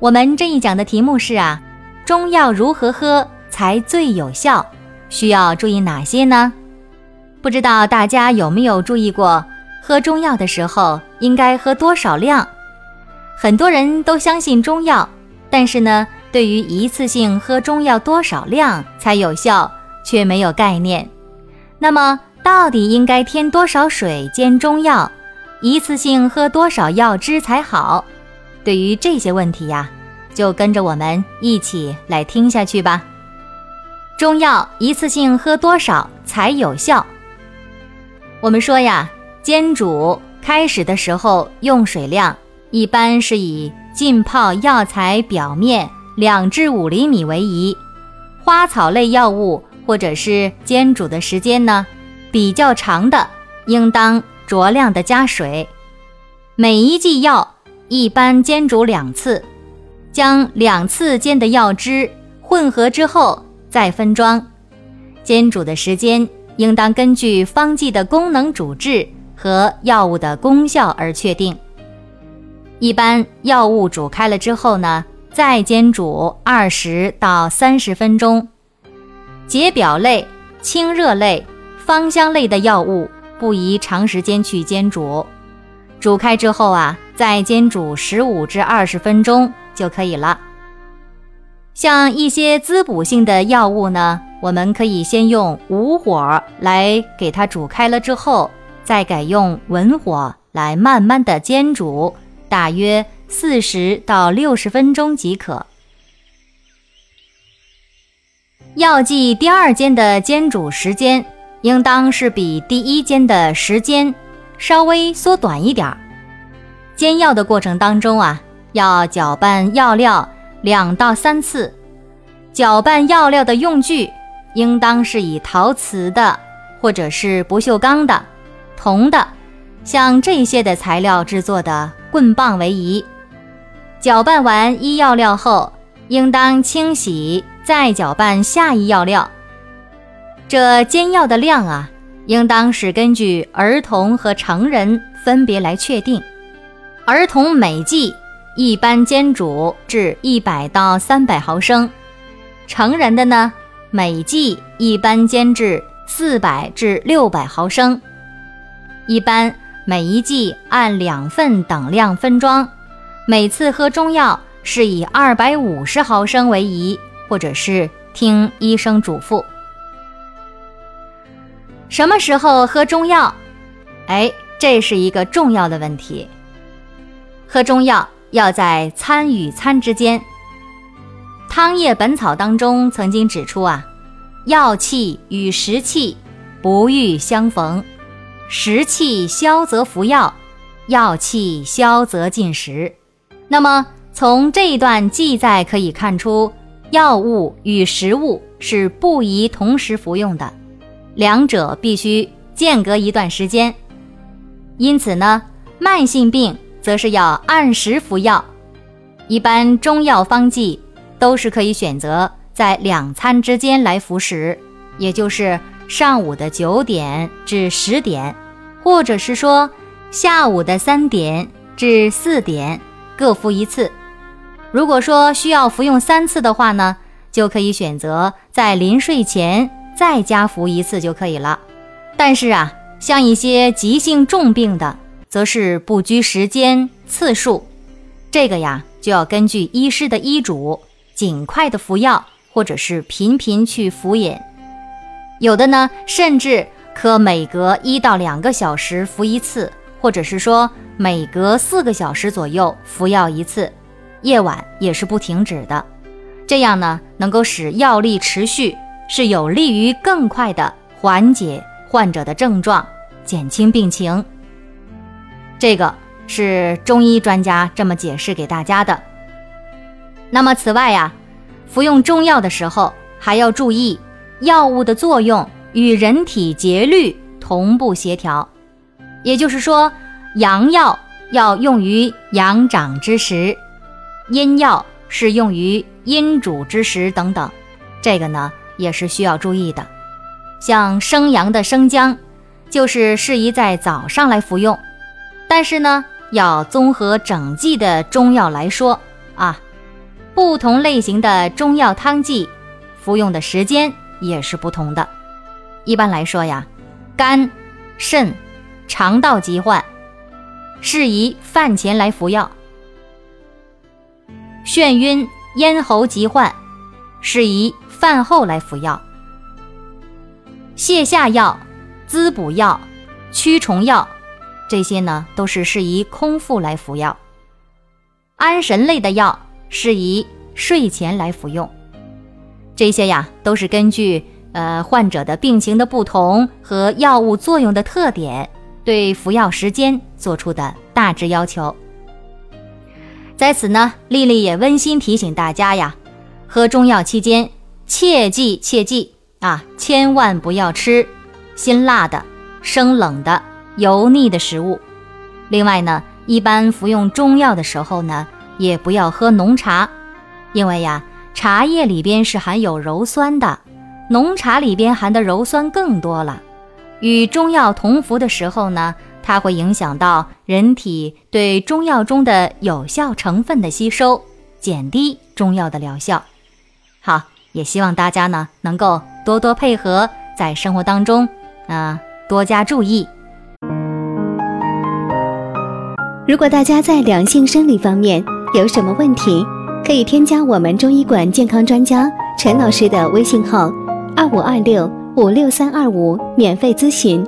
我们这一讲的题目是啊，中药如何喝才最有效？需要注意哪些呢？不知道大家有没有注意过，喝中药的时候应该喝多少量？很多人都相信中药，但是呢，对于一次性喝中药多少量才有效，却没有概念。那么，到底应该添多少水煎中药？一次性喝多少药汁才好？对于这些问题呀，就跟着我们一起来听下去吧。中药一次性喝多少才有效？我们说呀，煎煮开始的时候用水量一般是以浸泡药材表面两至五厘米为宜。花草类药物或者是煎煮的时间呢比较长的，应当酌量的加水。每一剂药。一般煎煮两次，将两次煎的药汁混合之后再分装。煎煮的时间应当根据方剂的功能主治和药物的功效而确定。一般药物煮开了之后呢，再煎煮二十到三十分钟。解表类、清热类、芳香类的药物不宜长时间去煎煮。煮开之后啊，再煎煮十五至二十分钟就可以了。像一些滋补性的药物呢，我们可以先用武火来给它煮开了之后，再改用文火来慢慢的煎煮，大约四十到六十分钟即可。药剂第二煎的煎煮时间，应当是比第一煎的时间。稍微缩短一点儿。煎药的过程当中啊，要搅拌药料两到三次。搅拌药料的用具应当是以陶瓷的，或者是不锈钢的、铜的，像这些的材料制作的棍棒为宜。搅拌完一药料后，应当清洗，再搅拌下一药料。这煎药的量啊。应当是根据儿童和成人分别来确定。儿童每剂一般煎煮至一百到三百毫升，成人的呢每剂一般煎至四百至六百毫升。一般每一剂按两份等量分装，每次喝中药是以二百五十毫升为宜，或者是听医生嘱咐。什么时候喝中药？哎，这是一个重要的问题。喝中药要在餐与餐之间。《汤液本草》当中曾经指出啊，药气与食气不欲相逢，食气消则服药，药气消则进食。那么从这一段记载可以看出，药物与食物是不宜同时服用的。两者必须间隔一段时间，因此呢，慢性病则是要按时服药。一般中药方剂都是可以选择在两餐之间来服食，也就是上午的九点至十点，或者是说下午的三点至四点各服一次。如果说需要服用三次的话呢，就可以选择在临睡前。再加服一次就可以了，但是啊，像一些急性重病的，则是不拘时间次数，这个呀就要根据医师的医嘱，尽快的服药，或者是频频去服饮。有的呢，甚至可每隔一到两个小时服一次，或者是说每隔四个小时左右服药一次，夜晚也是不停止的，这样呢，能够使药力持续。是有利于更快的缓解患者的症状，减轻病情。这个是中医专家这么解释给大家的。那么此外呀，服用中药的时候还要注意药物的作用与人体节律同步协调，也就是说，阳药要用于阳长之时，阴药是用于阴主之时等等，这个呢也是需要注意的。像生阳的生姜，就是适宜在早上来服用，但是呢，要综合整剂的中药来说啊，不同类型的中药汤剂，服用的时间也是不同的。一般来说呀，肝、肾、肠道疾患，适宜饭前来服药；眩晕、咽喉疾患，适宜饭后来服药。泻下药、滋补药、驱虫药，这些呢都是适宜空腹来服药。安神类的药适宜睡前来服用。这些呀都是根据呃患者的病情的不同和药物作用的特点，对服药时间做出的大致要求。在此呢，丽丽也温馨提醒大家呀，喝中药期间切记切记。啊，千万不要吃辛辣的、生冷的、油腻的食物。另外呢，一般服用中药的时候呢，也不要喝浓茶，因为呀，茶叶里边是含有鞣酸的，浓茶里边含的鞣酸更多了。与中药同服的时候呢，它会影响到人体对中药中的有效成分的吸收，减低中药的疗效。好。也希望大家呢能够多多配合，在生活当中啊多加注意。如果大家在两性生理方面有什么问题，可以添加我们中医馆健康专家陈老师的微信号：二五二六五六三二五，免费咨询。